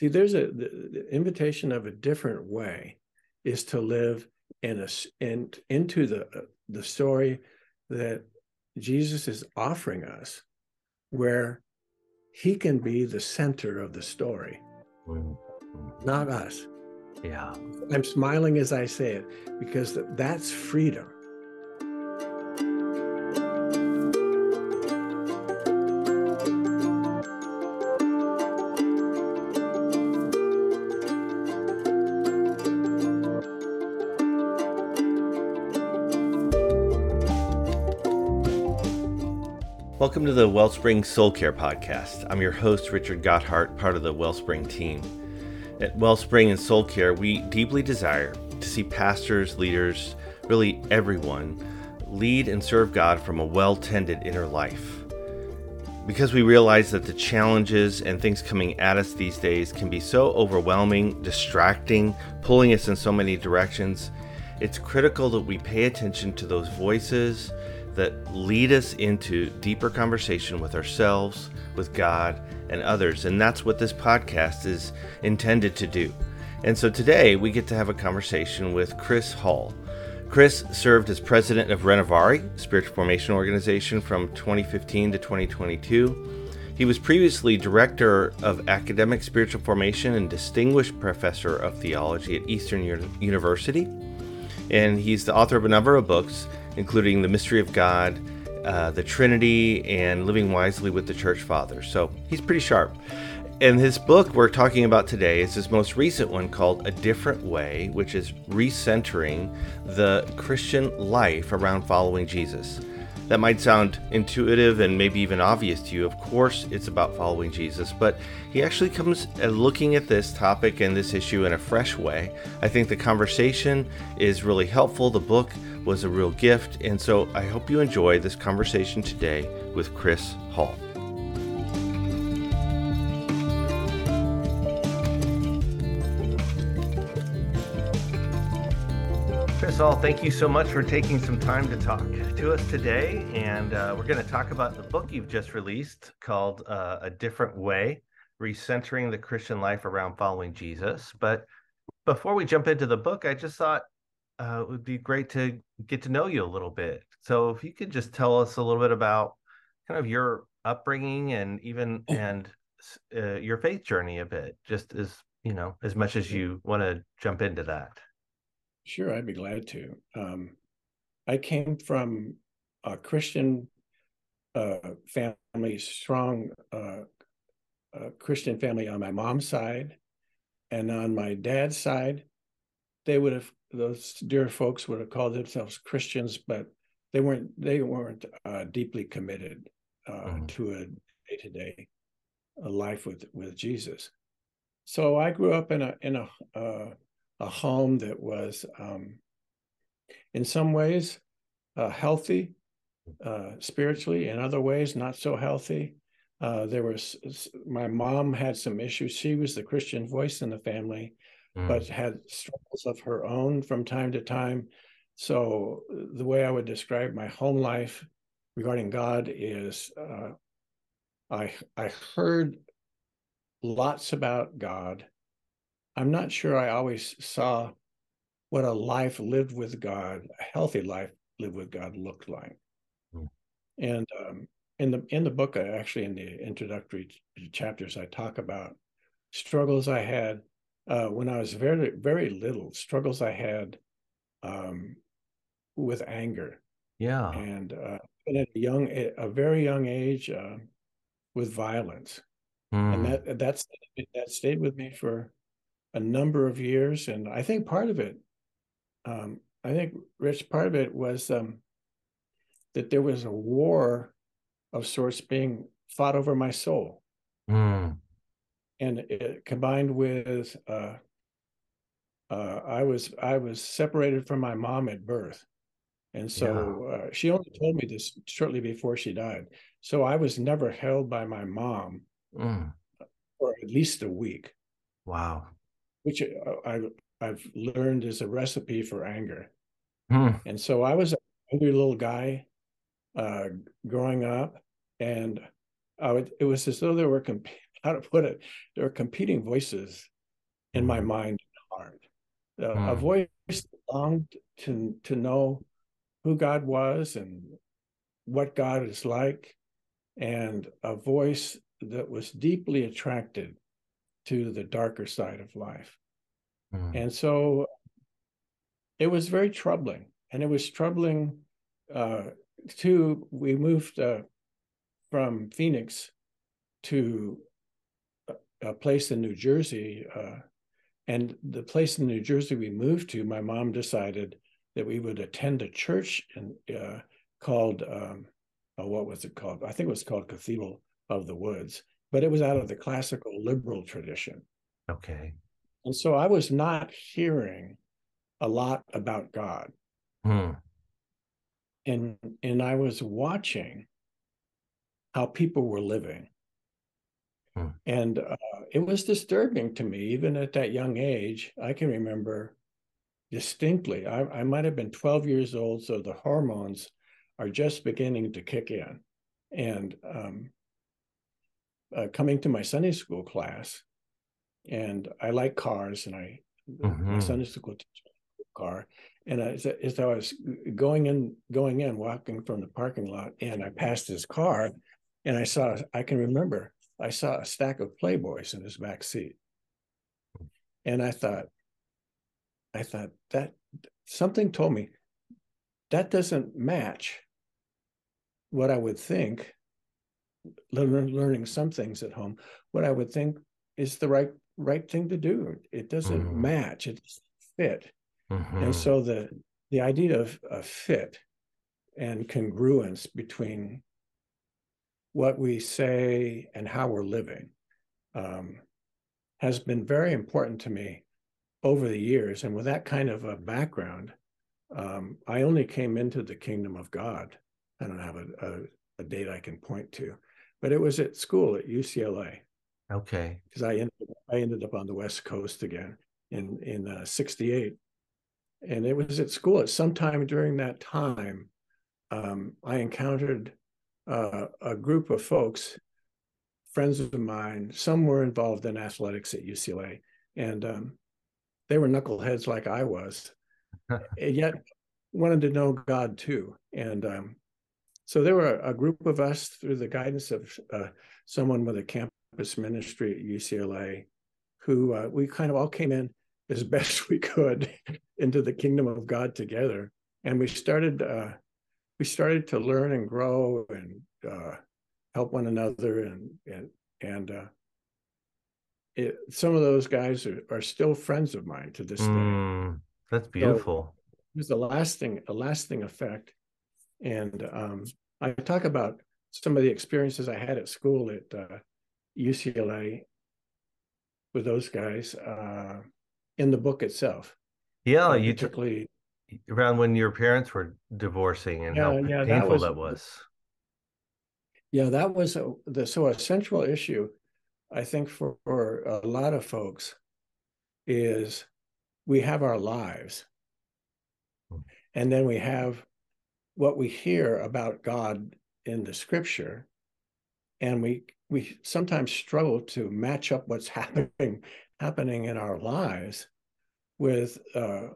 See, there's a the, the invitation of a different way is to live in a in into the the story that Jesus is offering us, where He can be the center of the story, mm-hmm. not us. Yeah, I'm smiling as I say it because that's freedom. Welcome to the Wellspring Soul Care Podcast. I'm your host, Richard Gotthard, part of the Wellspring team. At Wellspring and Soul Care, we deeply desire to see pastors, leaders, really everyone, lead and serve God from a well tended inner life. Because we realize that the challenges and things coming at us these days can be so overwhelming, distracting, pulling us in so many directions, it's critical that we pay attention to those voices that lead us into deeper conversation with ourselves, with God, and others. And that's what this podcast is intended to do. And so today we get to have a conversation with Chris Hall. Chris served as president of Renovaré, spiritual formation organization, from 2015 to 2022. He was previously director of academic spiritual formation and distinguished professor of theology at Eastern University. And he's the author of a number of books, including The Mystery of God, uh, the Trinity, and Living Wisely with the Church Fathers. So he's pretty sharp. And his book we're talking about today is his most recent one called A Different Way, which is recentering the Christian life around following Jesus. That might sound intuitive and maybe even obvious to you. Of course, it's about following Jesus, but he actually comes uh, looking at this topic and this issue in a fresh way. I think the conversation is really helpful. The book was a real gift, and so I hope you enjoy this conversation today with Chris Hall. Hall, thank you so much for taking some time to talk to us today. And uh, we're going to talk about the book you've just released called uh, A Different Way Recentering the Christian Life Around Following Jesus. But before we jump into the book, I just thought uh, it would be great to get to know you a little bit. So if you could just tell us a little bit about kind of your upbringing and even and uh, your faith journey a bit, just as you know, as much as you want to jump into that. Sure, I'd be glad to. Um, I came from a Christian uh, family, strong uh, uh, Christian family on my mom's side, and on my dad's side, they would have those dear folks would have called themselves Christians, but they weren't they weren't uh, deeply committed uh, mm-hmm. to a day to day life with with Jesus. So I grew up in a in a uh, a home that was, um, in some ways, uh, healthy uh, spiritually, in other ways, not so healthy. Uh, there was my mom had some issues. She was the Christian voice in the family, mm. but had struggles of her own from time to time. So the way I would describe my home life regarding God is, uh, I I heard lots about God I'm not sure I always saw what a life lived with God, a healthy life lived with God looked like. Mm. And um, in the in the book, I actually in the introductory chapters, I talk about struggles I had uh, when I was very very little. Struggles I had um, with anger. Yeah. And uh, at a young, a very young age, uh, with violence, mm. and that that's that stayed with me for a number of years, and I think part of it, um, I think Rich, part of it was um, that there was a war of sorts being fought over my soul, mm. and it combined with uh, uh, I was I was separated from my mom at birth, and so yeah. uh, she only told me this shortly before she died. So I was never held by my mom mm. for at least a week. Wow which uh, I, I've learned is a recipe for anger. Hmm. And so I was a angry little guy uh, growing up, and I would, it was as though there were comp- how to put it. There were competing voices in my mm-hmm. mind and heart. Uh, mm. A voice longed to to know who God was and what God is like, and a voice that was deeply attracted to the darker side of life. Mm. And so it was very troubling. And it was troubling uh, too. We moved uh, from Phoenix to a, place in New Jersey. Uh, and the place in New Jersey we moved to, my mom decided that we would attend a church in, uh, called, um, oh, what was it called? I think it was called Cathedral of the Woods, but it was out of the classical liberal tradition. Okay. And so I was not hearing a lot about God. Hmm. And and I was watching how people were living. Hmm. And uh, it was disturbing to me, even at that young age. I can remember distinctly, I, I might have been 12 years old, so the hormones are just beginning to kick in. And um, uh, coming to my Sunday school class, and I like cars, and I mm-hmm. my Sunday school teacher car, and as, as I was going in, going in, walking from the parking lot, and I passed his car, and I saw, I can remember, I saw a stack of Playboys in his back seat, and I thought, I thought that something told me that doesn't match what I would think learning some things at home, what I would think is the right right thing to do. It doesn't mm. match. It doesn't fit. Mm-hmm. And so the the idea of a fit and congruence between what we say and how we're living um, has been very important to me over the years. And with that kind of a background, um, I only came into the kingdom of God. I don't have a, a, a date I can point to, but it was at school at UCLA. Okay. Because I ended I ended up on the West Coast again in in uh, '68, and it was at school. At some time during that time, um, I encountered uh, a group of folks, friends of mine. Some were involved in athletics at UCLA, and um, they were knuckleheads like I was, yet wanted to know God too. And um, so there were a group of us through the guidance of uh, someone with a campus ministry at UCLA, who uh, we kind of all came in as best we could into the kingdom of God together, and we started uh, we started to learn and grow and uh, help one another, and and and uh, it, some of those guys are, are still friends of mine to this mm, day. That's beautiful. So it was a lasting a lasting effect, and um, I talk about some of the experiences I had at school at uh, UCLA with those guys uh, in the book itself. Yeah, you around when your parents were divorcing and yeah, how yeah, painful that was, that was. Yeah, that was a, the so a central issue, I think, for, for a lot of folks is we have our lives, hmm. and then we have what we hear about God in the Scripture, and we we sometimes struggle to match up what's happening happening in our lives with uh,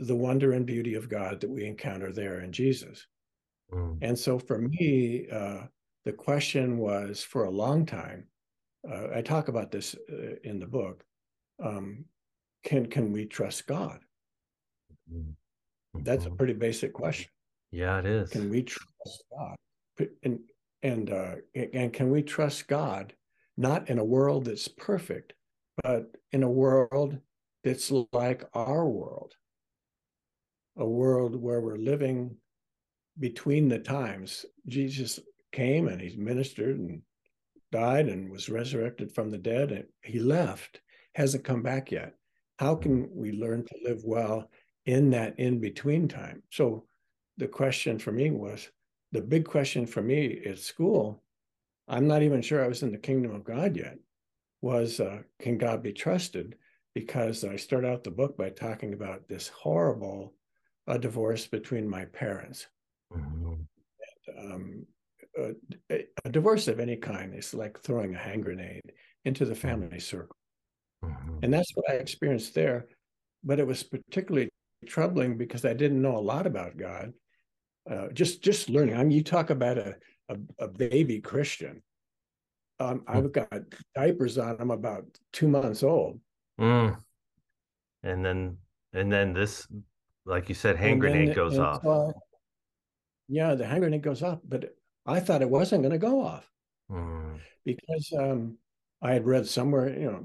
the wonder and beauty of God that we encounter there in Jesus. Mm. And so for me, uh, the question was for a long time. Uh, I talk about this uh, in the book. Um, can can we trust God? Mm-hmm. That's a pretty basic question. Yeah, it is. Can we trust God? And and uh, and can we trust God not in a world that's perfect, but in a world that's like our world, a world where we're living between the times. Jesus came and he ministered and died and was resurrected from the dead, and he left, hasn't come back yet. How can we learn to live well in that in between time? So the question for me was the big question for me at school, I'm not even sure I was in the kingdom of God yet, was uh, can God be trusted? Because I start out the book by talking about this horrible uh, divorce between my parents. Mm-hmm. And, um, a, a, divorce of any kind is like throwing a hand grenade into the family circle. Mm-hmm. And that's what I experienced there. But it was particularly troubling because I didn't know a lot about God. Uh, just just learning. I mean, you talk about a a, a baby Christian. Um, mm. I've got diapers on. I'm about two months old. Mm. And then and then this, like you said, hand grenade then, goes off. Uh, yeah, the hand grenade goes off, but I thought it wasn't going to go off mm. because um, I had read somewhere, you know,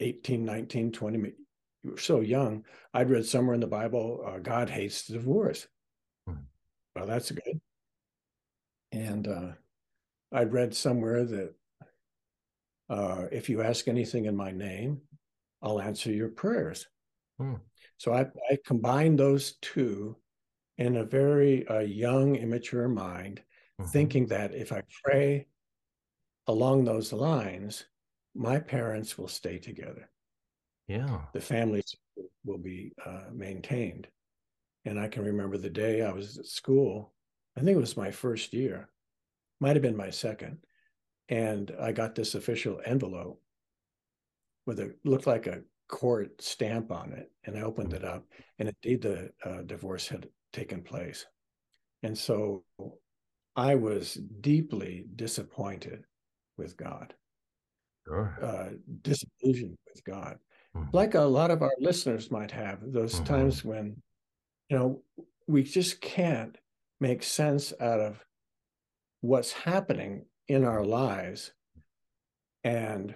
18, 19, 20, you were so young. I'd read somewhere in the Bible, uh, God hates divorce. Well, that's good. And uh, I'd read somewhere that uh, if you ask anything in my name, I'll answer your prayers. Mm. So I, I combined those two in a very uh, young, immature mind, mm-hmm. thinking that if I pray along those lines, my parents will stay together. Yeah. The families will be uh, maintained. And I can remember the day I was at school. I think it was my first year, might have been my second. And I got this official envelope with a looked like a court stamp on it. And I opened it up, and indeed the uh, divorce had taken place. And so I was deeply disappointed with God, sure. uh, disillusioned with God, mm-hmm. like a lot of our listeners might have. Those mm-hmm. times when, you know, we just can't make sense out of what's happening in our lives and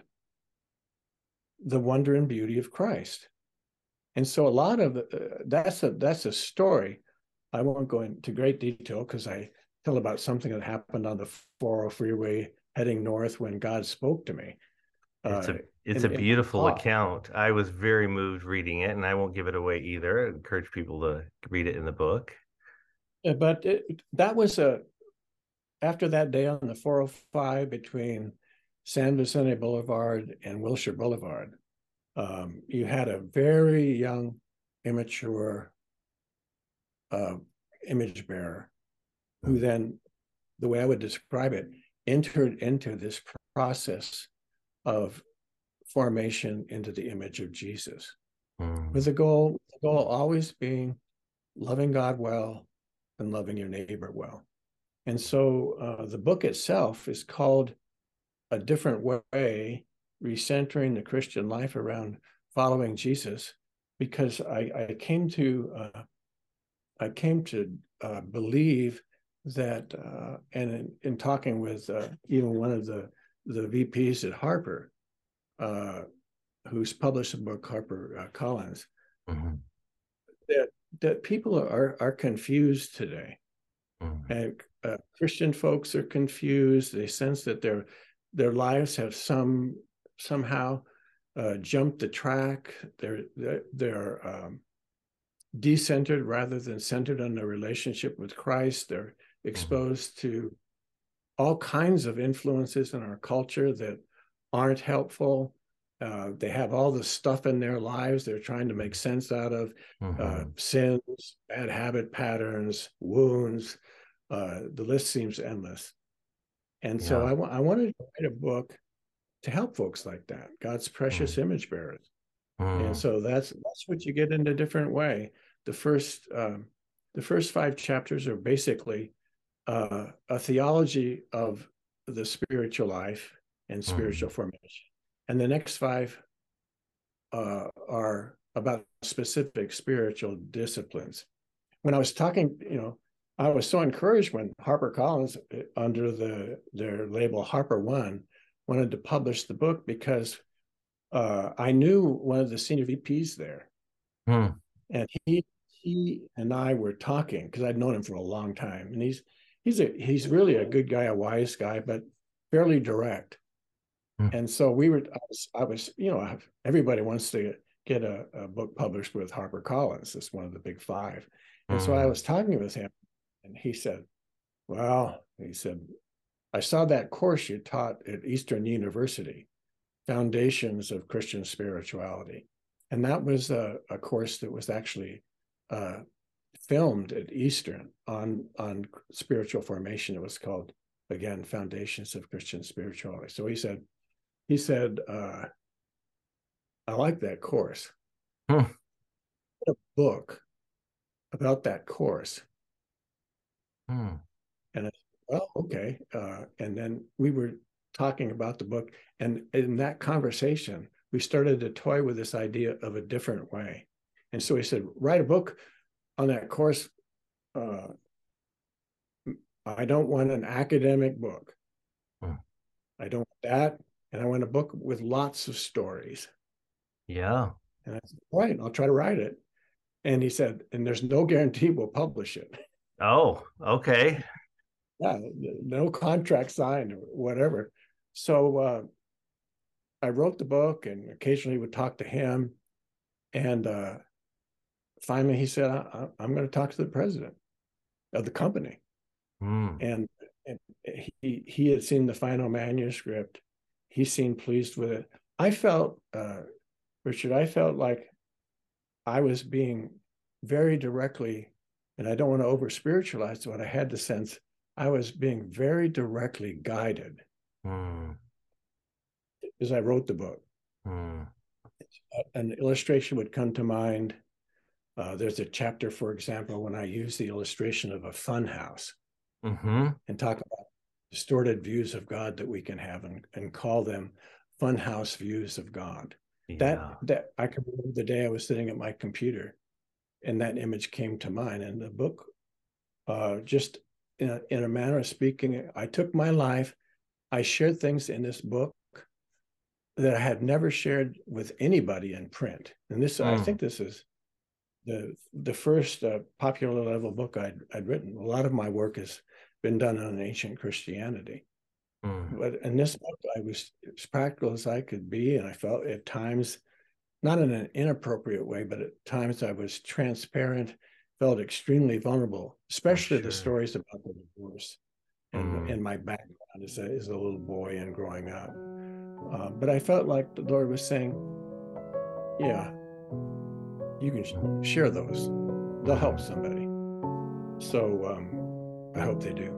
the wonder and beauty of Christ. And so a lot of uh, that's a that's a story. I won't go into great detail because I tell about something that happened on the 40 freeway heading north when God spoke to me. It's a it's a beautiful account. I was very moved reading it, and I won't give it away either. I encourage people to read it in the book. But it, that was a after that day on the 405 between San Vicente Boulevard and Wilshire Boulevard. Um, you had a very young, immature uh, image bearer who hmm. then, the way I would describe it, entered into this process of formation into the image of Jesus, mm. with the goal, the goal always being loving God well and loving your neighbor well. And so uh, the book itself is called A Different Way, recentering the Christian life around following Jesus, because I, I came to uh, I came to uh, believe that, uh, and in, in, talking with uh, even one of the the VPs at Harper, uh, who's published a book, Harper uh, Collins, mm-hmm. that that people are are confused today, mm-hmm. and uh, Christian folks are confused. They sense that their their lives have some somehow uh, jumped the track. They're they're, they're um, decentered rather than centered on their relationship with Christ. They're mm-hmm. exposed to all kinds of influences in our culture that aren't helpful. Uh, they have all the stuff in their lives they're trying to make sense out of uh, mm-hmm. uh, sins, bad habit patterns, wounds. Uh, the list seems endless. And yeah. so I, w- I wanted to write a book to help folks like that, God's precious mm. image bearers. Mm. And so that's that's what you get in a different way. The first um, the first five chapters are basically uh, a theology of the spiritual life and spiritual mm. formation, and the next five uh, are about specific spiritual disciplines. When I was talking, you know, I was so encouraged when Harper Collins, uh, under the their label Harper One, wanted to publish the book because uh, I knew one of the senior VPs there, hmm. and he he and I were talking because I'd known him for a long time, and he's he's a he's really a good guy, a wise guy, but fairly direct. Hmm. And so we were, I was, I was, you know, everybody wants to get a, a book published with Harper Collins. It's one of the big five. And so I hmm. was talking with him, and he said, "Well," he said, "I saw that course you taught at Eastern University, Foundations of Christian Spirituality. And that was a, a course that was actually uh, filmed at Eastern on, on spiritual formation. It was called, again, Foundations of Christian Spirituality. So he said, he said, uh, I like that course. Hmm. A book about that course. Hmm. And I said, well, okay. Uh, and then we were talking about the book. And in that conversation, we started to toy with this idea of a different way. And so he said, write a book on that course. Uh, I don't want an academic book. Hmm. I don't want that. And I want a book with lots of stories. Yeah. And I said, right, I'll try to write it. And he said, and there's no guarantee we'll publish it. Oh, okay. Yeah, no contract signed or whatever. So uh, I wrote the book and occasionally would talk to him. And uh, finally he said, I, am going to talk to the president of the company. Mm. And, and he, he had seen the final manuscript. He seemed pleased with it. I felt, uh, Richard, I felt like I was being very directly, and I don't want to over spiritualize what I had the sense I was being very directly guided mm. as I wrote the book. Mm. An illustration would come to mind. Uh, there's a chapter, for example, when I use the illustration of a fun house mm-hmm. and talk about distorted views of God that we can have and, and call them fun house views of God. Yeah. That that I can remember the day I was sitting at my computer and that image came to mind. And the book uh, just in a, in a manner of speaking, I took my life, I shared things in this book that I had never shared with anybody in print. And this, mm. I think this is the the first uh, popular level book I'd, I'd written. A lot of my work has been done on ancient Christianity. Mm. But in this book, I was as practical as I could be. And I felt at times, not in an inappropriate way, but at times I was transparent felt extremely vulnerable, especially sure. the stories about the divorce and, mm. and my background as a, as a little boy and growing up. Uh, but I felt like the Lord was saying, yeah, you can share those. They'll help somebody. So um, I hope they do.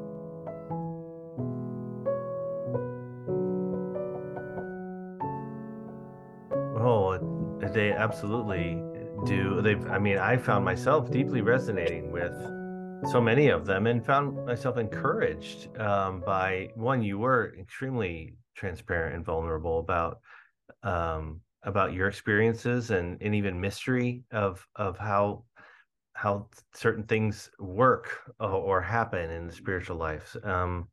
Oh, they absolutely do they've i mean i found myself deeply resonating with so many of them and found myself encouraged um, by one you were extremely transparent and vulnerable about um, about your experiences and, and even mystery of of how how certain things work or, happen in the spiritual lives. um,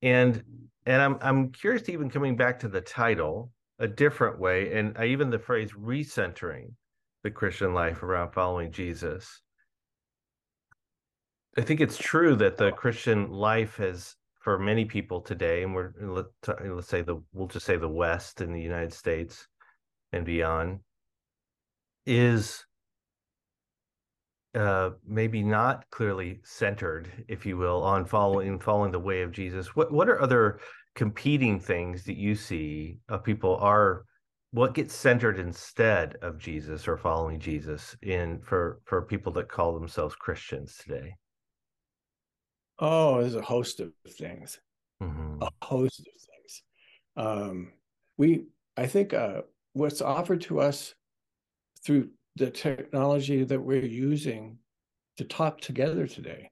and and i'm i'm curious to even coming back to the title a different way and I, even the phrase recentering the Christian life around following Jesus. I think it's true that the Christian life has, for many people today, and we're let, let's say the we'll just say the West in the United States and beyond, is uh, maybe not clearly centered, if you will, on following following the way of Jesus. What what are other competing things that you see uh, people are what gets centered instead of Jesus or following Jesus in for for people that call themselves Christians today? Oh, there's a host of things. Mm-hmm. A host of things. Um, we, I think, uh, what's offered to us through the technology that we're using to talk together today,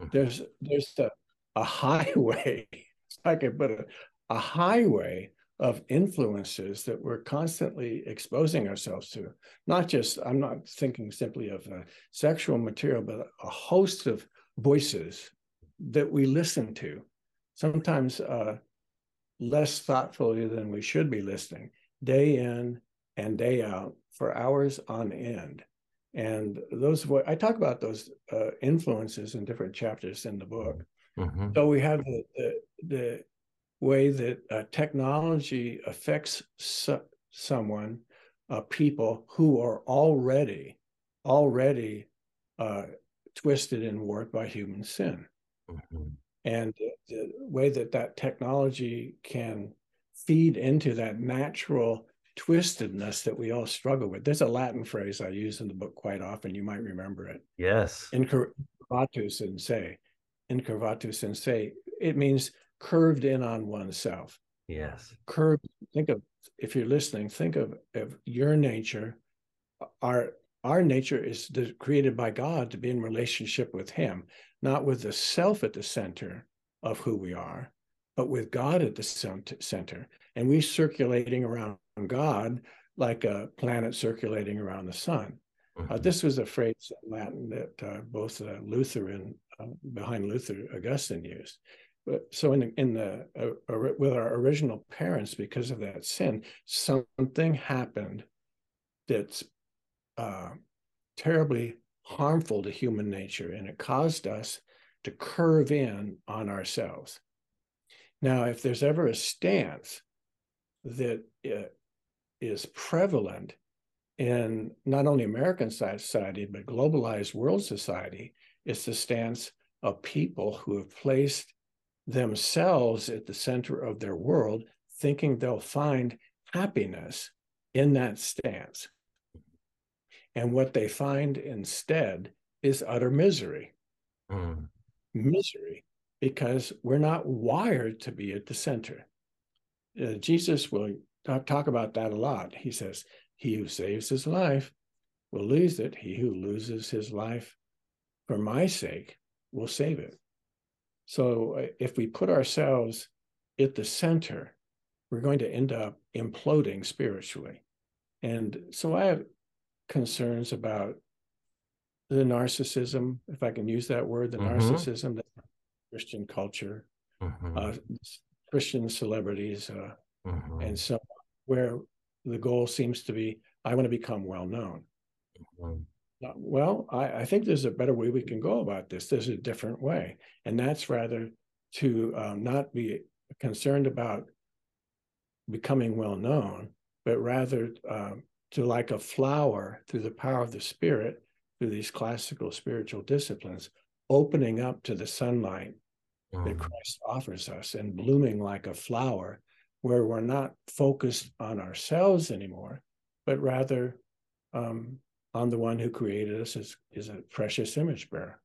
mm-hmm. there's there's a, a highway. I can put a, a highway of influences that we're constantly exposing ourselves to. Not just, I'm not thinking simply of uh, sexual material, but a host of voices that we listen to, sometimes uh, less thoughtfully than we should be listening, day in and day out for hours on end. And those, I talk about those uh, influences in different chapters in the book. Mm-hmm. So we have the, the, the way that uh, technology affects so- someone, uh, people who are already already uh, twisted and warped by human sin, mm-hmm. and the, the way that that technology can feed into that natural twistedness that we all struggle with. There's a Latin phrase I use in the book quite often. You might remember it. Yes. Incurvatus in se. Incurvatus in se. It means curved in on oneself. Yes. Curved. Think of if you're listening. Think of, of your nature. Our our nature is created by God to be in relationship with Him, not with the self at the center of who we are, but with God at the center. And we circulating around God like a planet circulating around the sun. Uh, mm-hmm. Uh, this was a phrase in Latin that uh, both uh, Luther and uh, behind Luther, Augustine used. But so in the, in the uh, with our original parents, because of that sin, something happened that's terribly harmful to human nature, and it caused us to curve in on ourselves. Now, if there's ever a stance that is prevalent in not only American society, but globalized world society, it's the stance of people who have placed themselves at the center of their world, thinking they'll find happiness in that stance. And what they find instead is utter misery. Mm. Misery, because we're not wired to be at the center. Uh, Jesus will talk, talk about that a lot. He says, He who saves his life will lose it. He who loses his life for my sake will save it. So uh, if we put ourselves at the center, we're going to end up imploding spiritually. And so I have concerns about the narcissism, if I can use that word, the mm-hmm. narcissism that Christian culture, mm-hmm. uh, Christian celebrities, uh, mm-hmm. and so where the goal seems to be, I want to become well known. Mm-hmm. Uh, well, I, I, think there's a better way we can go about this. There's a different way, and that's rather to um, not be concerned about becoming well known, but rather um, to like a flower through the power of the spirit through these classical spiritual disciplines opening up to the sunlight mm. that christ offers us and blooming like a flower where we're not focused on ourselves anymore but rather um, on the one who created us as, is a precious image bearer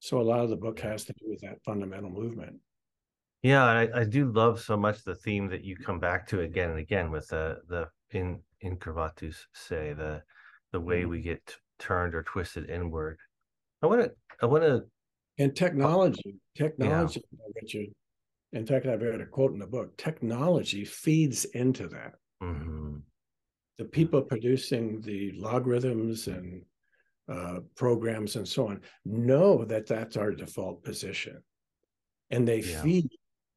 so a lot of the book has to do with that fundamental movement yeah I, I do love so much the theme that you come back to again and again with the the in in Curvatus say the the way mm. we get turned or twisted inward. I want to I want to and technology technology yeah. Richard. In fact, I've read a quote in the book. Technology feeds into that. Mm-hmm. The people producing the logarithms and uh, programs and so on know that that's our default position, and they yeah. feed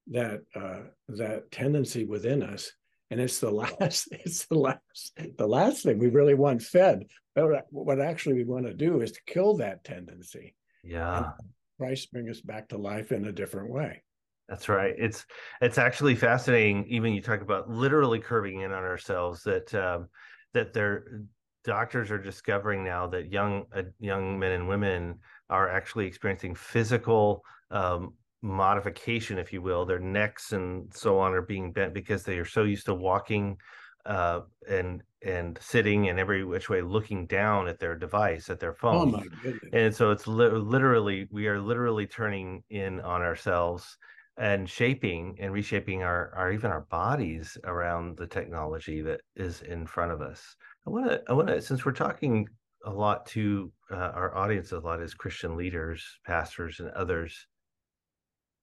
that uh, that tendency within us and it's the last it's the last the last thing we really want fed but what actually we want to do is to kill that tendency yeah christ bring us back to life in a different way that's right it's it's actually fascinating even you talk about literally curving in on ourselves that um, that their doctors are discovering now that young uh, young men and women are actually experiencing physical um, modification, if you will. Their necks and so on are being bent because they are so used to walking uh, and and sitting and every which way looking down at their device at their phone. Oh my goodness! And so it's li- literally we are literally turning in on ourselves and shaping and reshaping our our even our bodies around the technology that is in front of us. I want to I want to since we're talking a lot to uh, our audience a lot as Christian leaders, pastors, and others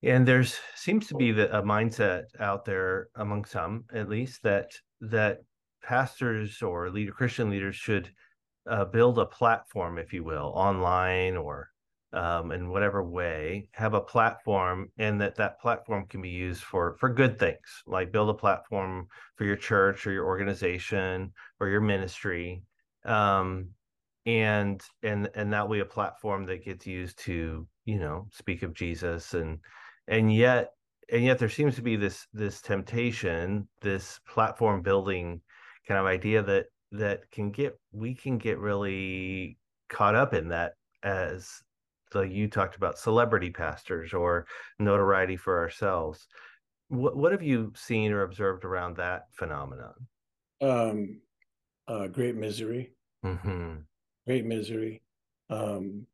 and there's seems to be the, a mindset out there among some at least that that pastors or leader christian leaders should uh, build a platform if you will online or um, in whatever way have a platform and that that platform can be used for for good things like build a platform for your church or your organization or your ministry um, and and and that way a platform that gets used to you know speak of jesus. And and yet and yet there seems to be this this temptation this platform building kind of idea that that can get we can get really caught up in that as the you talked about celebrity pastors or notoriety for ourselves. What what have you seen or observed around that phenomenon? Um uh great misery. Mm-hmm. great misery. Um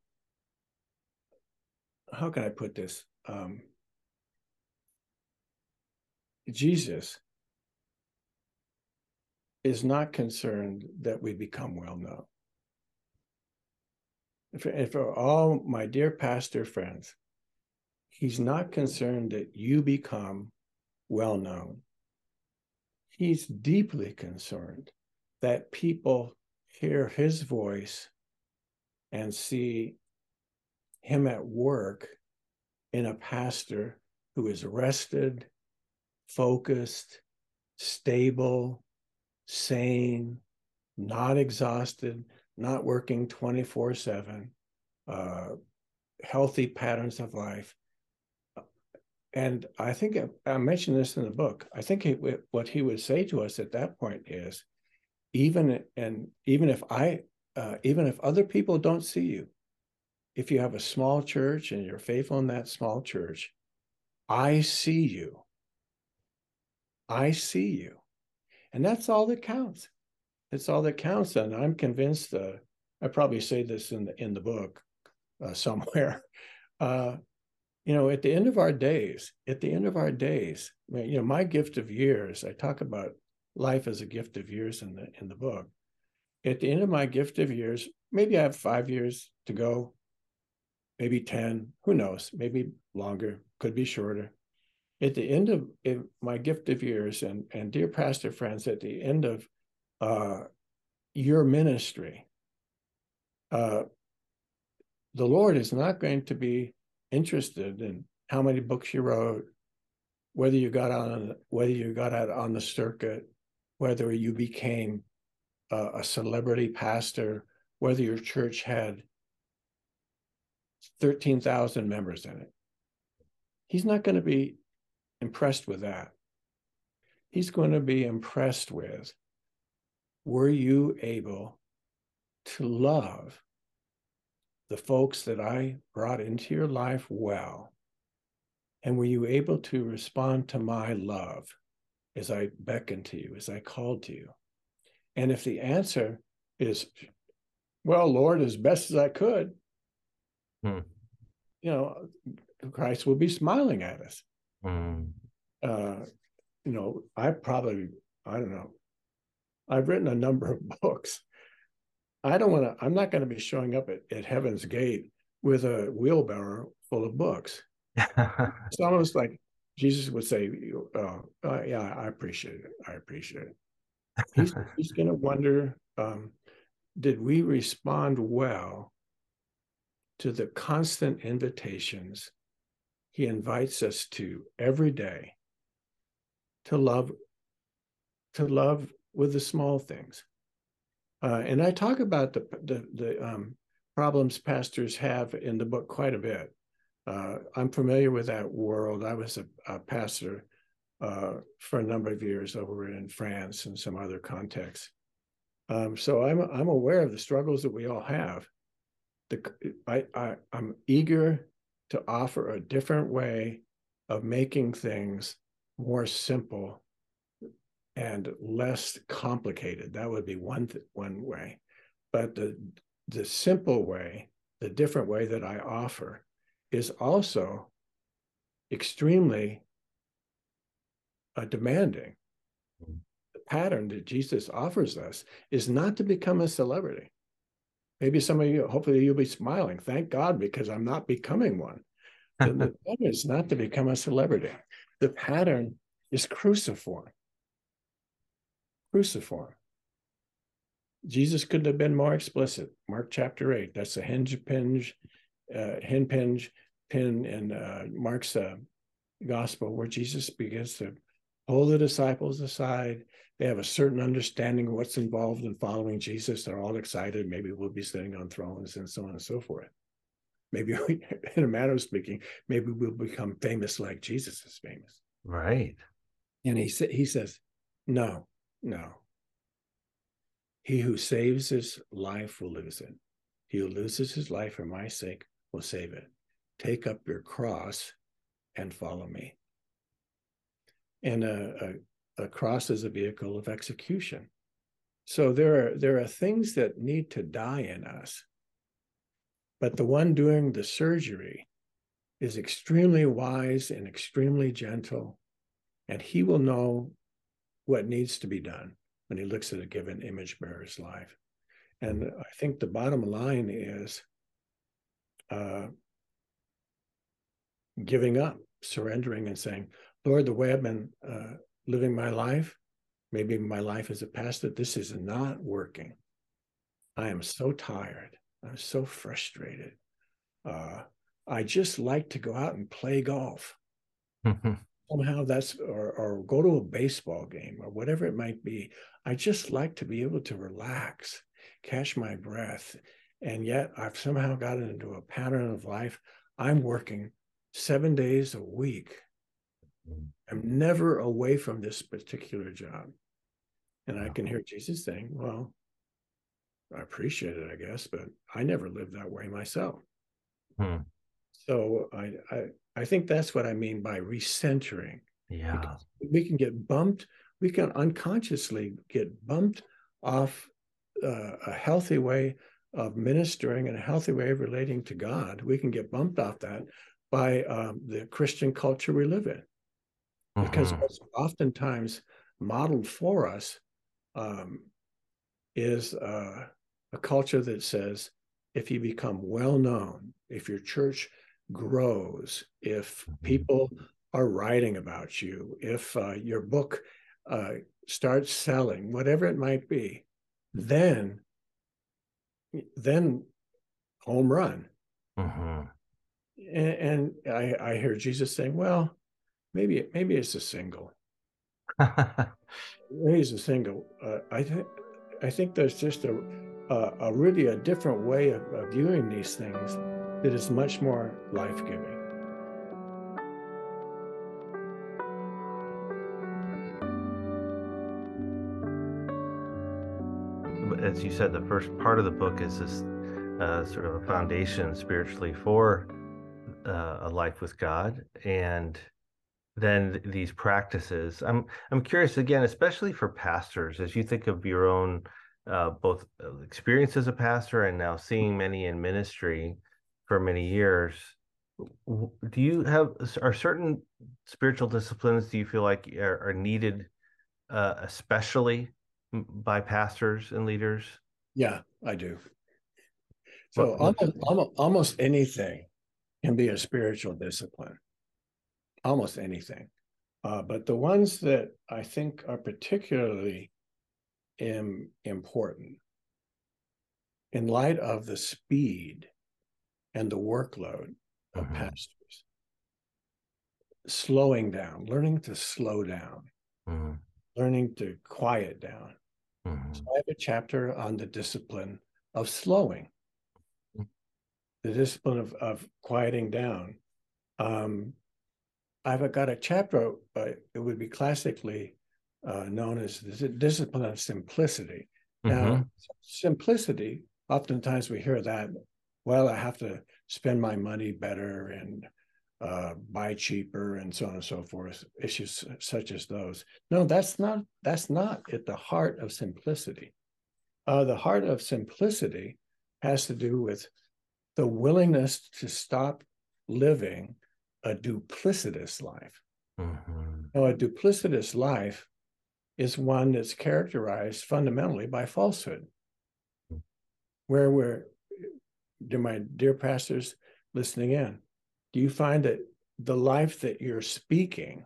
how can i put this? Um Jesus is not concerned that we become well known. And for all my dear pastor friends, he's not concerned that you become well known. He's deeply concerned that people hear his voice and see him at work in a pastor who is rested, focused, stable, sane, not exhausted, not working 24 7, uh, healthy patterns of life. And I think I mentioned this in the book. I think he, what he would say to us at that point is, even and even if I, uh, even if other people don't see you, if you have a small church and you're faithful in that small church, I see you. I see you, and that's all that counts. It's all that counts. And I'm convinced. Uh, I probably say this in the in the book uh, somewhere. Uh, you know, at the end of our days, at the end of our days, you know, my gift of years. I talk about life as a gift of years in the in the book. At the end of my gift of years, maybe I have five years to go, maybe ten. Who knows? Maybe longer. Could be shorter. At the end of my gift of years, and and dear pastor friends, at the end of uh, your ministry, uh, the Lord is not going to be interested in how many books you wrote, whether you got on whether you got out on the circuit, whether you became a, a celebrity pastor, whether your church had thirteen thousand members in it. He's not going to be impressed with that. He's going to be impressed with were you able to love the folks that I brought into your life well? And were you able to respond to my love as I beckoned to you, as I called to you? And if the answer is, well, Lord, as best as I could, hmm. you know, Christ will be smiling at us. Hmm. Uh, you know, I probably, I don't know, I've written a number of books. I don't want to, I'm not going to be showing up at, at Heaven's Gate with a wheelbarrow full of books. it's almost like Jesus would say, uh, uh, Yeah, I appreciate it. I appreciate it. He's, he's going to wonder um, did we respond well to the constant invitations he invites us to every day to love to love with the small things. Uh, and I talk about the the, the um, problems pastors have in the book quite a bit. Uh, I'm familiar with that world. I was a, a pastor uh, for a number of years over in France and some other contexts. Um, so I'm I'm aware of the struggles that we all have. The, I, I I'm eager to offer a different way of making things more simple and less complicated. That would be one th- one way. But the the simple way, the different way that I offer, is also extremely uh, demanding. Mm-hmm. The pattern that Jesus offers us is not to become a celebrity. Maybe some of you, hopefully, you'll be smiling. Thank God, because I'm not becoming one. the, the pattern is not to become a celebrity. The pattern is cruciform cruciform. Jesus couldn't have been more explicit. Mark chapter 8, that's a hinge pinge, uh, hinge pin in uh, Mark's uh, gospel, where Jesus begins to pull the disciples aside. They have a certain understanding of what's involved in following Jesus. They're all excited. Maybe we'll be sitting on thrones and so on and so forth. Maybe, in a manner of speaking, maybe we'll become famous like Jesus is famous. Right. And he, sa- he says, no, no. He who saves his life will lose it. He who loses his life for my sake will save it. Take up your cross and follow me. And a, a, a cross is a vehicle of execution. So there are there are things that need to die in us. But the one doing the surgery is extremely wise and extremely gentle and he will know what needs to be done when he looks at a given image bearer's life. And I think the bottom line is uh, giving up, surrendering, and saying, Lord, the way I've been uh, living my life, maybe my life as a pastor, this is not working. I am so tired. I'm so frustrated. Uh, I just like to go out and play golf. Mm-hmm. Somehow that's, or, or go to a baseball game or whatever it might be. I just like to be able to relax, catch my breath. And yet I've somehow gotten into a pattern of life. I'm working seven days a week. I'm never away from this particular job. And I can hear Jesus saying, Well, I appreciate it, I guess, but I never lived that way myself. Hmm. So I, I I think that's what I mean by recentering. Yeah. Because we can get bumped, we can unconsciously get bumped off uh, a healthy way of ministering and a healthy way of relating to God. We can get bumped off that by um, the Christian culture we live in. Because mm-hmm. what's oftentimes modeled for us um, is uh, a culture that says if you become well known, if your church grows, if mm-hmm. people are writing about you, if uh, your book uh, starts selling, whatever it might be, then then home run. Mm-hmm. And, and I, I hear Jesus saying, "Well, maybe maybe it's a single. maybe it's a single. Uh, I think I think there's just a, a, a really a different way of, of viewing these things that is much more life giving. As you said, the first part of the book is this uh, sort of a foundation spiritually for uh, a life with God, and then these practices. I'm I'm curious again, especially for pastors, as you think of your own uh, both uh, experience as a pastor and now seeing many in ministry for many years. Do you have are certain spiritual disciplines do you feel like are, are needed, uh, especially by pastors and leaders? Yeah, I do. So almost, almost anything can be a spiritual discipline almost anything. Uh, but the ones that I think are particularly Im- important in light of the speed and the workload of mm-hmm. pastors, slowing down, learning to slow down, mm-hmm. learning to quiet down. Mm-hmm. So I have a chapter on the discipline of slowing, mm. the discipline of, of quieting down. Um, I've got a chapter, uh, it would be classically uh, known as the discipline of simplicity. Mm-hmm. Now, simplicity, oftentimes we hear that, well, I have to spend my money better and uh, buy cheaper and so on and so forth, issues such as those. No, that's not, that's not at the heart of simplicity. Uh, the heart of simplicity has to do with the willingness to stop living a duplicitous life. Mm-hmm. Now, a duplicitous life is one that's characterized fundamentally by falsehood. Where we're, do my dear pastors listening in, do you find that the life that you're speaking,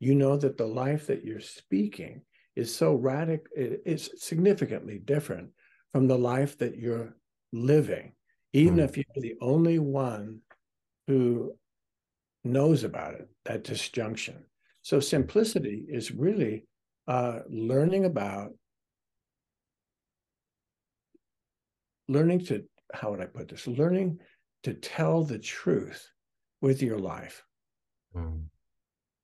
you know that the life that you're speaking is so radical, it's significantly different from the life that you're living, even mm. if you're the only one who knows about it, that disjunction. So simplicity is really uh, learning about, learning to, how would I put this? Learning to tell the truth with your life. Mm.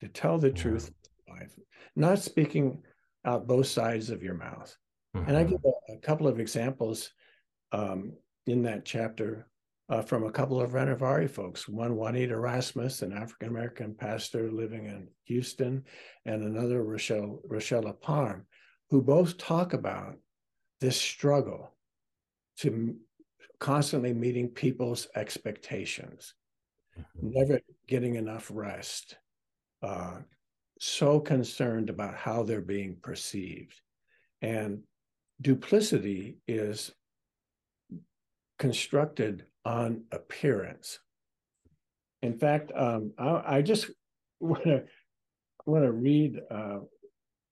To tell the yeah. truth life, not speaking out both sides of your mouth. Mm-hmm. And I mm-hmm. give a, a couple of examples um, in that chapter uh, from a couple of Renovaré folks. One, Juanita Rasmus, an African American pastor living in Houston, and another, Rochelle, Rochelle Parham, who both talk about this struggle to constantly meeting people's expectations, mm-hmm. never getting enough rest, uh, so concerned about how they're being perceived. And duplicity is constructed on appearance. In fact, um, I, I, just want to want to read uh,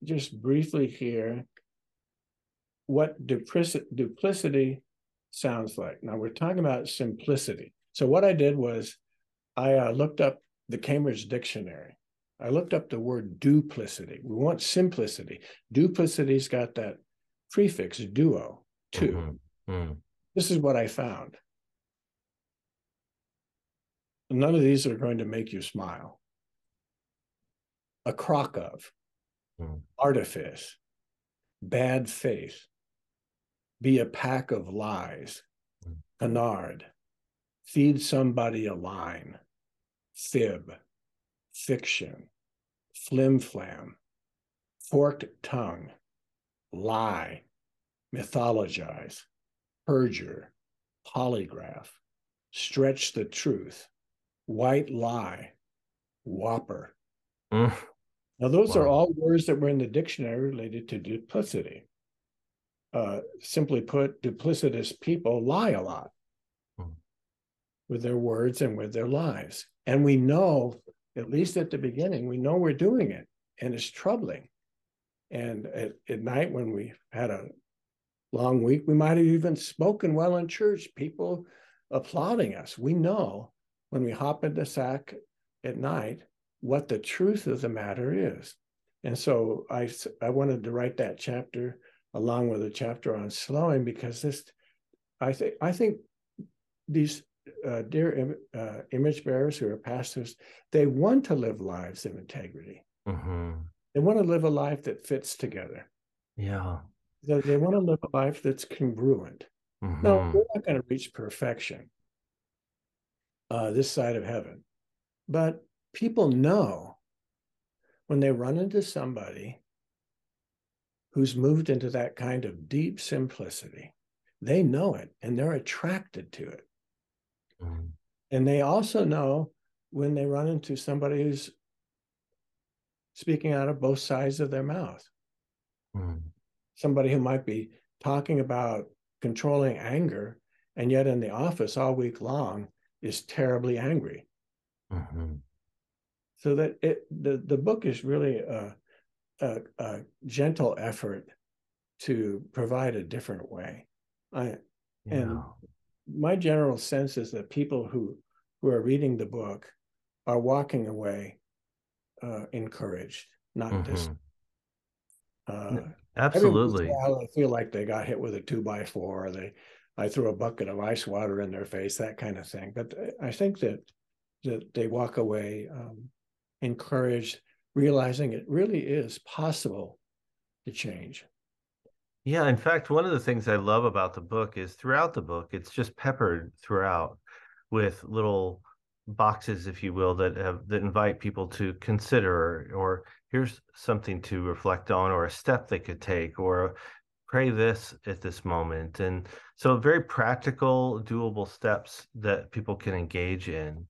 just briefly here what duplicity, duplicity sounds like. Now we're talking about simplicity. So what I did was I uh, looked up the Cambridge Dictionary. I looked up the word duplicity. We want simplicity. Duplicity's got that prefix duo, 2 mm-hmm. Mm. This is what I found. None of these are going to make you smile. A crock of, mm. artifice, bad faith, be a pack of lies, mm. canard, feed somebody a line, fib, fiction, flim flam, forked tongue, lie, mythologize, perjure, polygraph, stretch the truth, white lie, whopper. Mm. Now, those wow. are all words that were in the dictionary related to duplicity. Uh, simply put, duplicitous people lie a lot mm. with their words and with their lives. And we know, at least at the beginning, we know we're doing it, and it's troubling. And at, at night, when we had a long week, we might have even spoken well in church, people applauding us. We know when we hop in the sack at night what the truth of the matter is. And so I, I wanted to write that chapter along with a chapter on slowing because this, I think, I think these uh, dear Im- uh, image bearers who are pastors, they want to live lives of integrity. Mm-hmm. They want to live a life that fits together. Yeah. They, they want to live a life that's congruent. Mm-hmm. No, we're not going to reach perfection uh, this side of heaven. But people know when they run into somebody who's moved into that kind of deep simplicity, they know it and they're attracted to it. Mm-hmm. And they also know when they run into somebody who's speaking out of both sides of their mouth. Mm-hmm. Somebody who might be talking about controlling anger, and yet in the office all week long is terribly angry. Mm-hmm. So that it the the book is really a, a, a, gentle effort to provide a different way. I yeah. and my general sense is that people who who are reading the book are walking away uh, encouraged, not mm-hmm. dis. Uh, Absolutely, I feel like they got hit with a two by four, or they I threw a bucket of ice water in their face, that kind of thing. But I think that that they walk away um, encouraged, realizing it really is possible to change. Yeah, in fact, one of the things I love about the book is throughout the book, it's just peppered throughout with little boxes, if you will, that have that invite people to consider, or here's something to reflect on, or a step they could take, or pray this at this moment. And so, very practical, doable steps that people can engage in.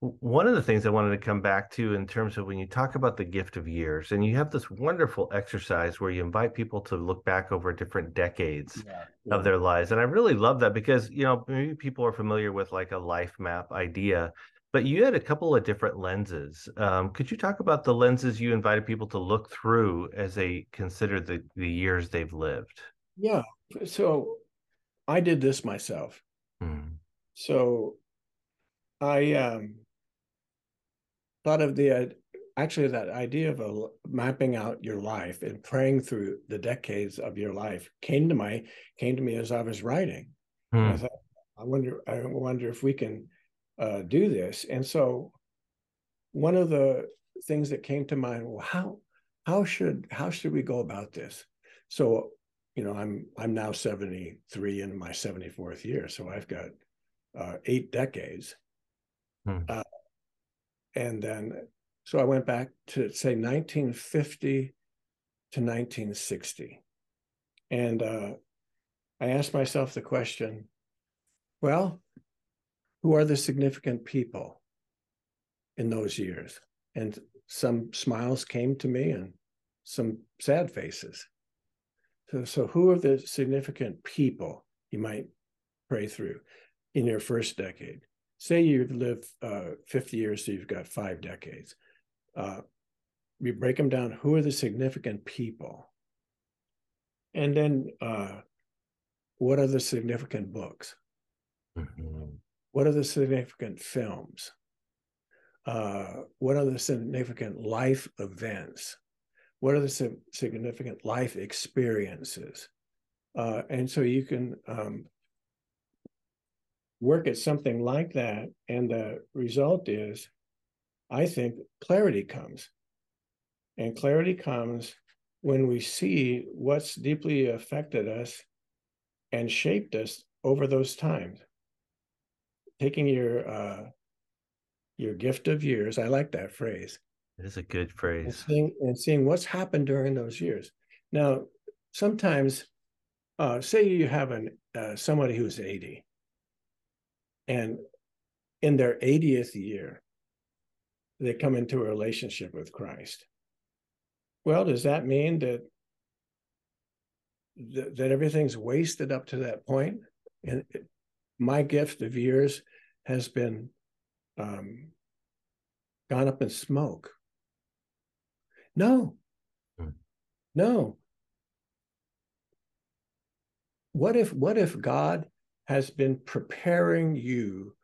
One of the things I wanted to come back to in terms of when you talk about the gift of years, and you have this wonderful exercise where you invite people to look back over different decades yeah, yeah. of their lives. And I really love that because, you know, maybe people are familiar with like a life map idea, but you had a couple of different lenses. Um, could you talk about the lenses you invited people to look through as they consider the, the years they've lived? Yeah. So I did this myself. Mm. So I um, thought of the uh, actually that idea of a, mapping out your life and praying through the decades of your life came to my came to me as I was writing. Mm. I thought, I wonder I wonder if we can uh, do this. And so one of the things that came to mind, well, how how should how should we go about this? So, you know, I'm I'm now 73 in my 74th year, so I've got uh, eight decades. Hmm. Uh, and then, so I went back to say 1950 to 1960, and uh, I asked myself the question, well, who are the significant people in those years. And some smiles came to me and some sad faces. So, so who are the significant people you might pray through in your first decade? Say you've lived uh, 50 years, so you've got five decades. Uh, we break them down. Who are the significant people? And then uh, what are the significant books? Mm-hmm. What are the significant films? Uh, what are the significant life events? What are the significant life experiences? Uh, and so you can um, work at something like that. And the result is, I think, clarity comes. And clarity comes when we see what's deeply affected us and shaped us over those times. Taking your uh, your gift of years, I like that phrase. It is a good phrase. And seeing, and seeing what's happened during those years. Now, sometimes, uh, say you have an uh, somebody who's eighty, and in their 80th year, they come into a relationship with Christ. Well, does that mean that that, that everything's wasted up to that point? And my gift of years has been um, gone up in smoke. No, hmm. no. What if what if God has been preparing you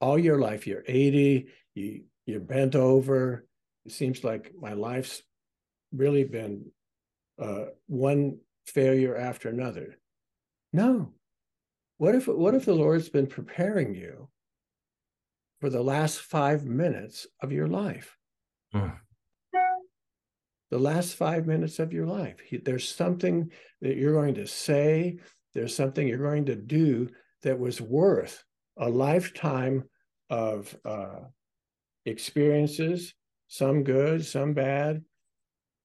all your life. You're 80, you, you're bent over. It seems like my life's really been uh, one failure after another. No. What if what if the Lord's been preparing you for the last five minutes of your life? Mm. The last five minutes of your life. He, there's something that you're going to say, there's something you're going to do that was worth a lifetime of uh, experiences, some good, some bad,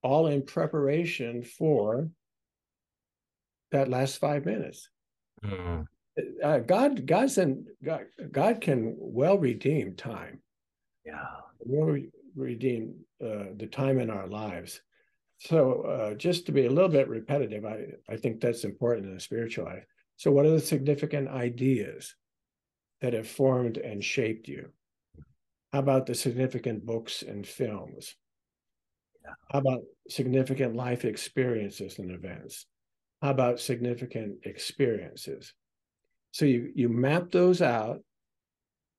all in preparation for that last five minutes. Mm. Uh, God, God's in, God, God can well redeem time. Yeah, will redeem uh, the time in our lives. So, uh, just to be a little bit repetitive, I I think that's important in the spiritual life. So, what are the significant ideas that have formed and shaped you? How about the significant books and films? Yeah. How about significant life experiences and events? How about significant experiences? So you you map those out,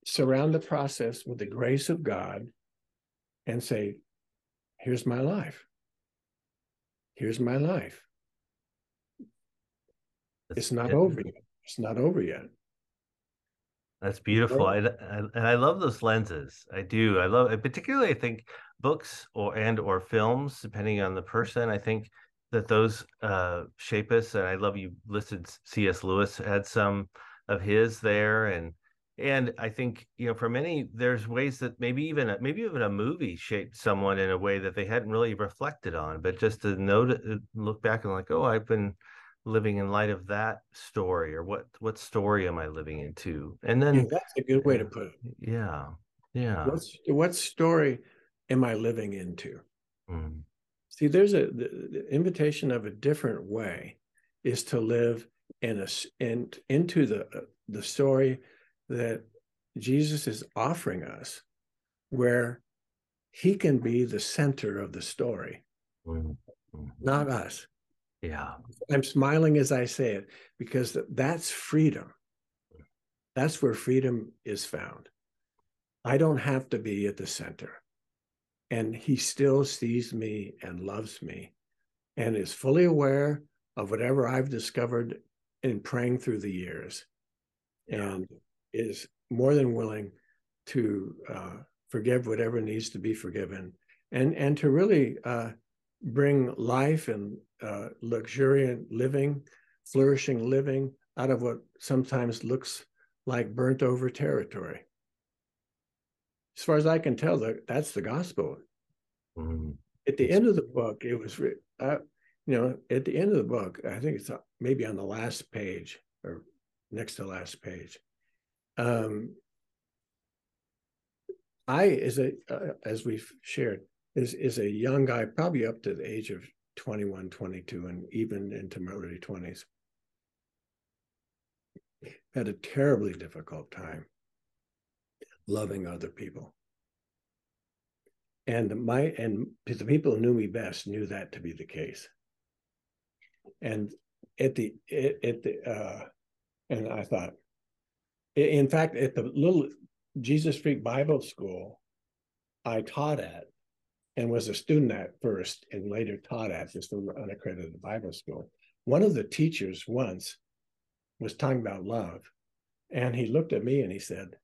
surround the process with the grace of God, and say, here's my life. Here's my life. That's it's not over yet. It's not over yet. That's beautiful. I, I, and I love those lenses. I do. I love it. Particularly, I think books or and or films, depending on the person. I think that those uh, shape us. And I love you listed. C.S. Lewis had some of his there, and and I think you know for many there's ways that maybe even a, maybe even a movie shaped someone in a way that they hadn't really reflected on. But just to note, look back and like, oh, I've been living in light of that story or what what story am i living into and then yeah, that's a good way to put it yeah yeah what's what story am i living into mm. See there's a the, the, invitation of a different way is to live in a in into the the story that jesus is offering us where he can be the center of the story mm. not us yeah. I'm smiling as I say it because that's freedom. That's where freedom is found. I don't have to be at the center. And he still sees me and loves me and is fully aware of whatever I've discovered in praying through the years yeah. and is more than willing to uh, forgive whatever needs to be forgiven and and to really uh, bring life and uh, luxuriant living, flourishing living out of what sometimes looks like burnt over territory. As far as I can tell, that's the gospel. Mm-hmm. At the end of the book, it was, uh, you know, at the end of the book, I think it's maybe on the last page or next to last page. Um, I, as a, uh, as we've shared, is is a young guy, probably up to the age of 21, 22, and even into my early 20s. Had a terribly difficult time loving other people. And my and the people who knew me best knew that to be the case. And at the at the uh and I thought, in fact, at the little Jesus Street Bible School I taught at and was a student at first and later taught at this unaccredited Bible school. One of the teachers once was talking about love, and he looked at me and he said,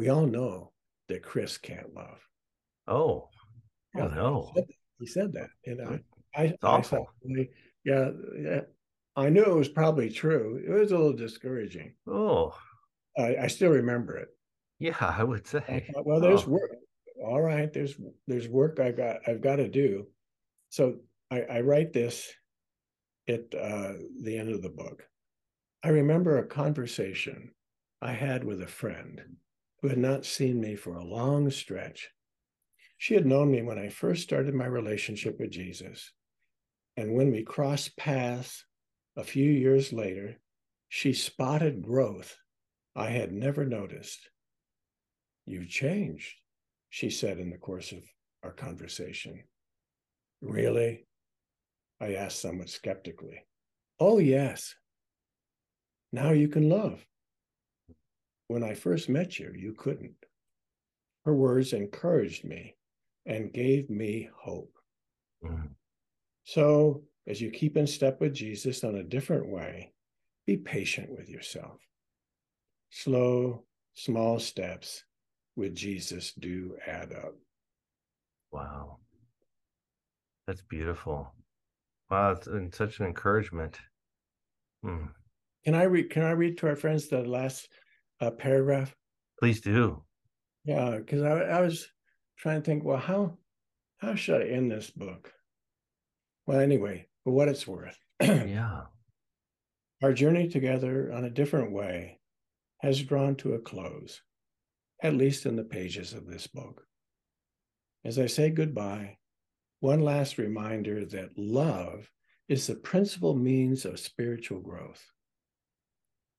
We all know that Chris can't love. Oh, oh no. He said, he said that. And I, I, I thought, yeah, yeah, I knew it was probably true. It was a little discouraging. Oh, I, I still remember it. Yeah, I would say. I thought, well, there's oh. work. All right, there's there's work I got I've got to do. So I, I write this at uh, the end of the book. I remember a conversation I had with a friend who had not seen me for a long stretch. She had known me when I first started my relationship with Jesus. And when we crossed paths a few years later, she spotted growth I had never noticed. You've changed, she said in the course of our conversation. Really? I asked somewhat skeptically. Oh, yes. Now you can love. When I first met you, you couldn't. Her words encouraged me and gave me hope. Mm-hmm. So, as you keep in step with Jesus on a different way, be patient with yourself. Slow, small steps with Jesus do add up. Wow. That's beautiful. Wow, it's such an encouragement. Hmm. Can I read? Can I read to our friends the last uh, paragraph? Please do. Yeah, because I, I was trying to think. Well, how how should I end this book? Well, anyway, for what it's worth. yeah. Our journey together on a different way has drawn to a close, at least in the pages of this book. As I say goodbye, one last reminder that love is the principal means of spiritual growth,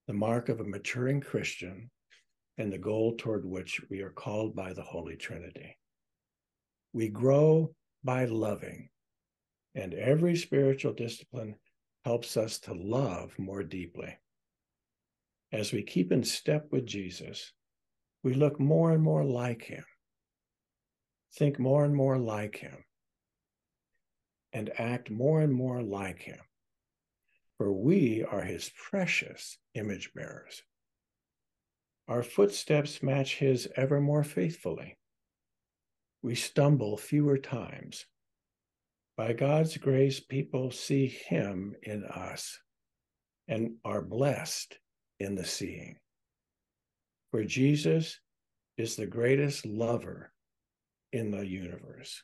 the mark of a maturing Christian, and the goal toward which we are called by the Holy Trinity. We grow by loving and every spiritual discipline helps us to love more deeply. As we keep in step with Jesus, we look more and more like him, think more and more like him, and act more and more like him. For we are his precious image bearers. Our footsteps match his ever more faithfully. We stumble fewer times by God's grace, people see Him in us and are blessed in the seeing. For Jesus is the greatest lover in the universe.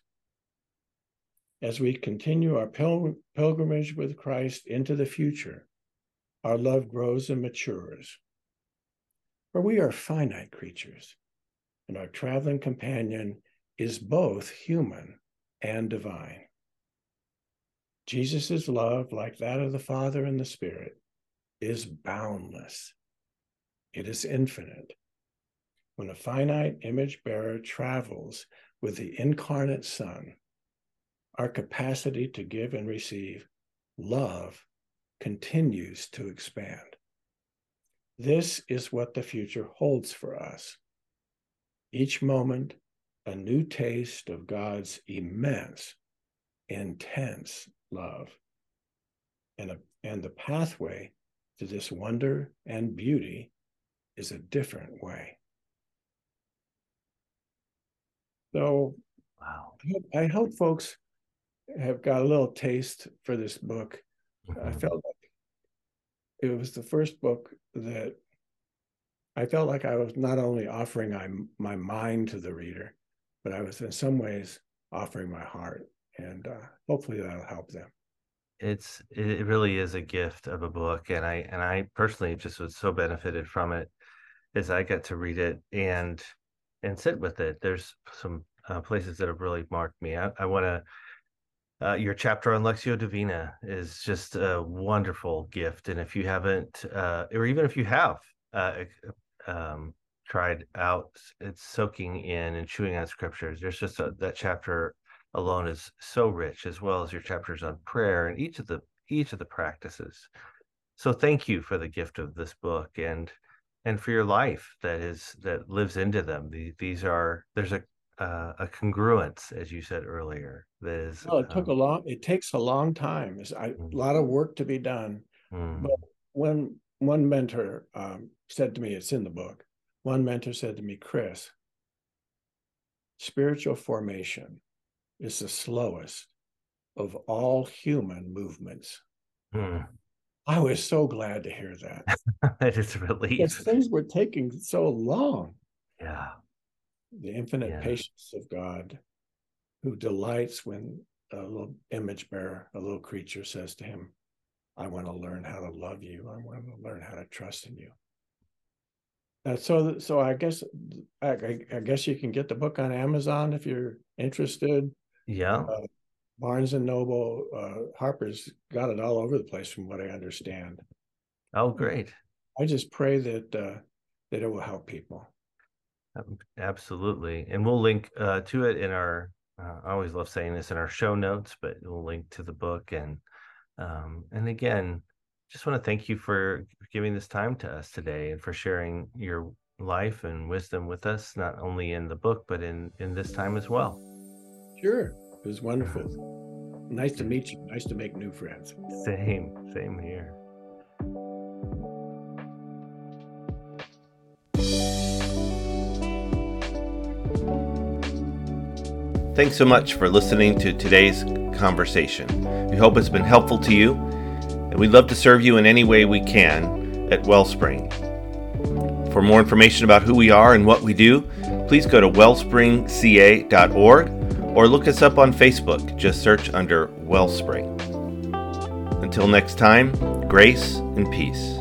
As we continue our pil- pilgrimage with Christ into the future, our love grows and matures. For we are finite creatures, and our traveling companion is both human and divine. Jesus' love, like that of the Father and the Spirit, is boundless. It is infinite. When a finite image bearer travels with the incarnate Son, our capacity to give and receive love continues to expand. This is what the future holds for us. Each moment, a new taste of God's immense, intense love. And, a, and the pathway to this wonder and beauty is a different way. So, wow. I hope, I hope folks have got a little taste for this book. Mm-hmm. I felt like it was the first book that I felt like I was not only offering my, my mind to the reader, but I was in some ways offering my heart and uh, hopefully that'll help them it's it really is a gift of a book and i and i personally just was so benefited from it as i got to read it and and sit with it there's some uh, places that have really marked me. I, I want to. Uh, your chapter on Lectio Divina is just a wonderful gift, and if you haven't, uh, or even if you have uh, um, tried out, it's soaking in and chewing on scriptures. There's just a, that chapter alone is so rich, as well as your chapters on prayer and each of the each of the practices. So thank you for the gift of this book and and for your life that is that lives into them. The, these are there's a uh, a congruence, as you said earlier. That is. Well, it took um, a long. It takes a long time. It's a mm. lot of work to be done. Mm. But when one mentor um, said to me, "It's in the book." One mentor said to me, "Chris, spiritual formation is the slowest of all human movements." Mm. I was so glad to hear that. it is relief. Because things were taking so long. Yeah. The infinite yeah. patience of God, who delights when a little image bearer, a little creature says to him, I want to learn how to love you. I want to learn how to trust in you. Uh, so, so I guess, I, I, guess you can get the book on Amazon if you're interested. Yeah. Uh, Barnes and Noble, uh, Harper's got it all over the place, from what I understand. Oh, great! I just pray that uh, that it will help people. Absolutely, and we'll link uh, to it in our. Uh, I always love saying this in our show notes, but we'll link to the book and um, and again, just want to thank you for giving this time to us today and for sharing your life and wisdom with us, not only in the book but in in this time as well. Sure. It was wonderful. Nice to meet you. Nice to make new friends. Same, same here. Thanks so much for listening to today's conversation. We hope it's been helpful to you, and we'd love to serve you in any way we can at Wellspring. For more information about who we are and what we do, please go to wellspringca.org or look us up on Facebook. Just search under Wellspring. Until next time, grace and peace.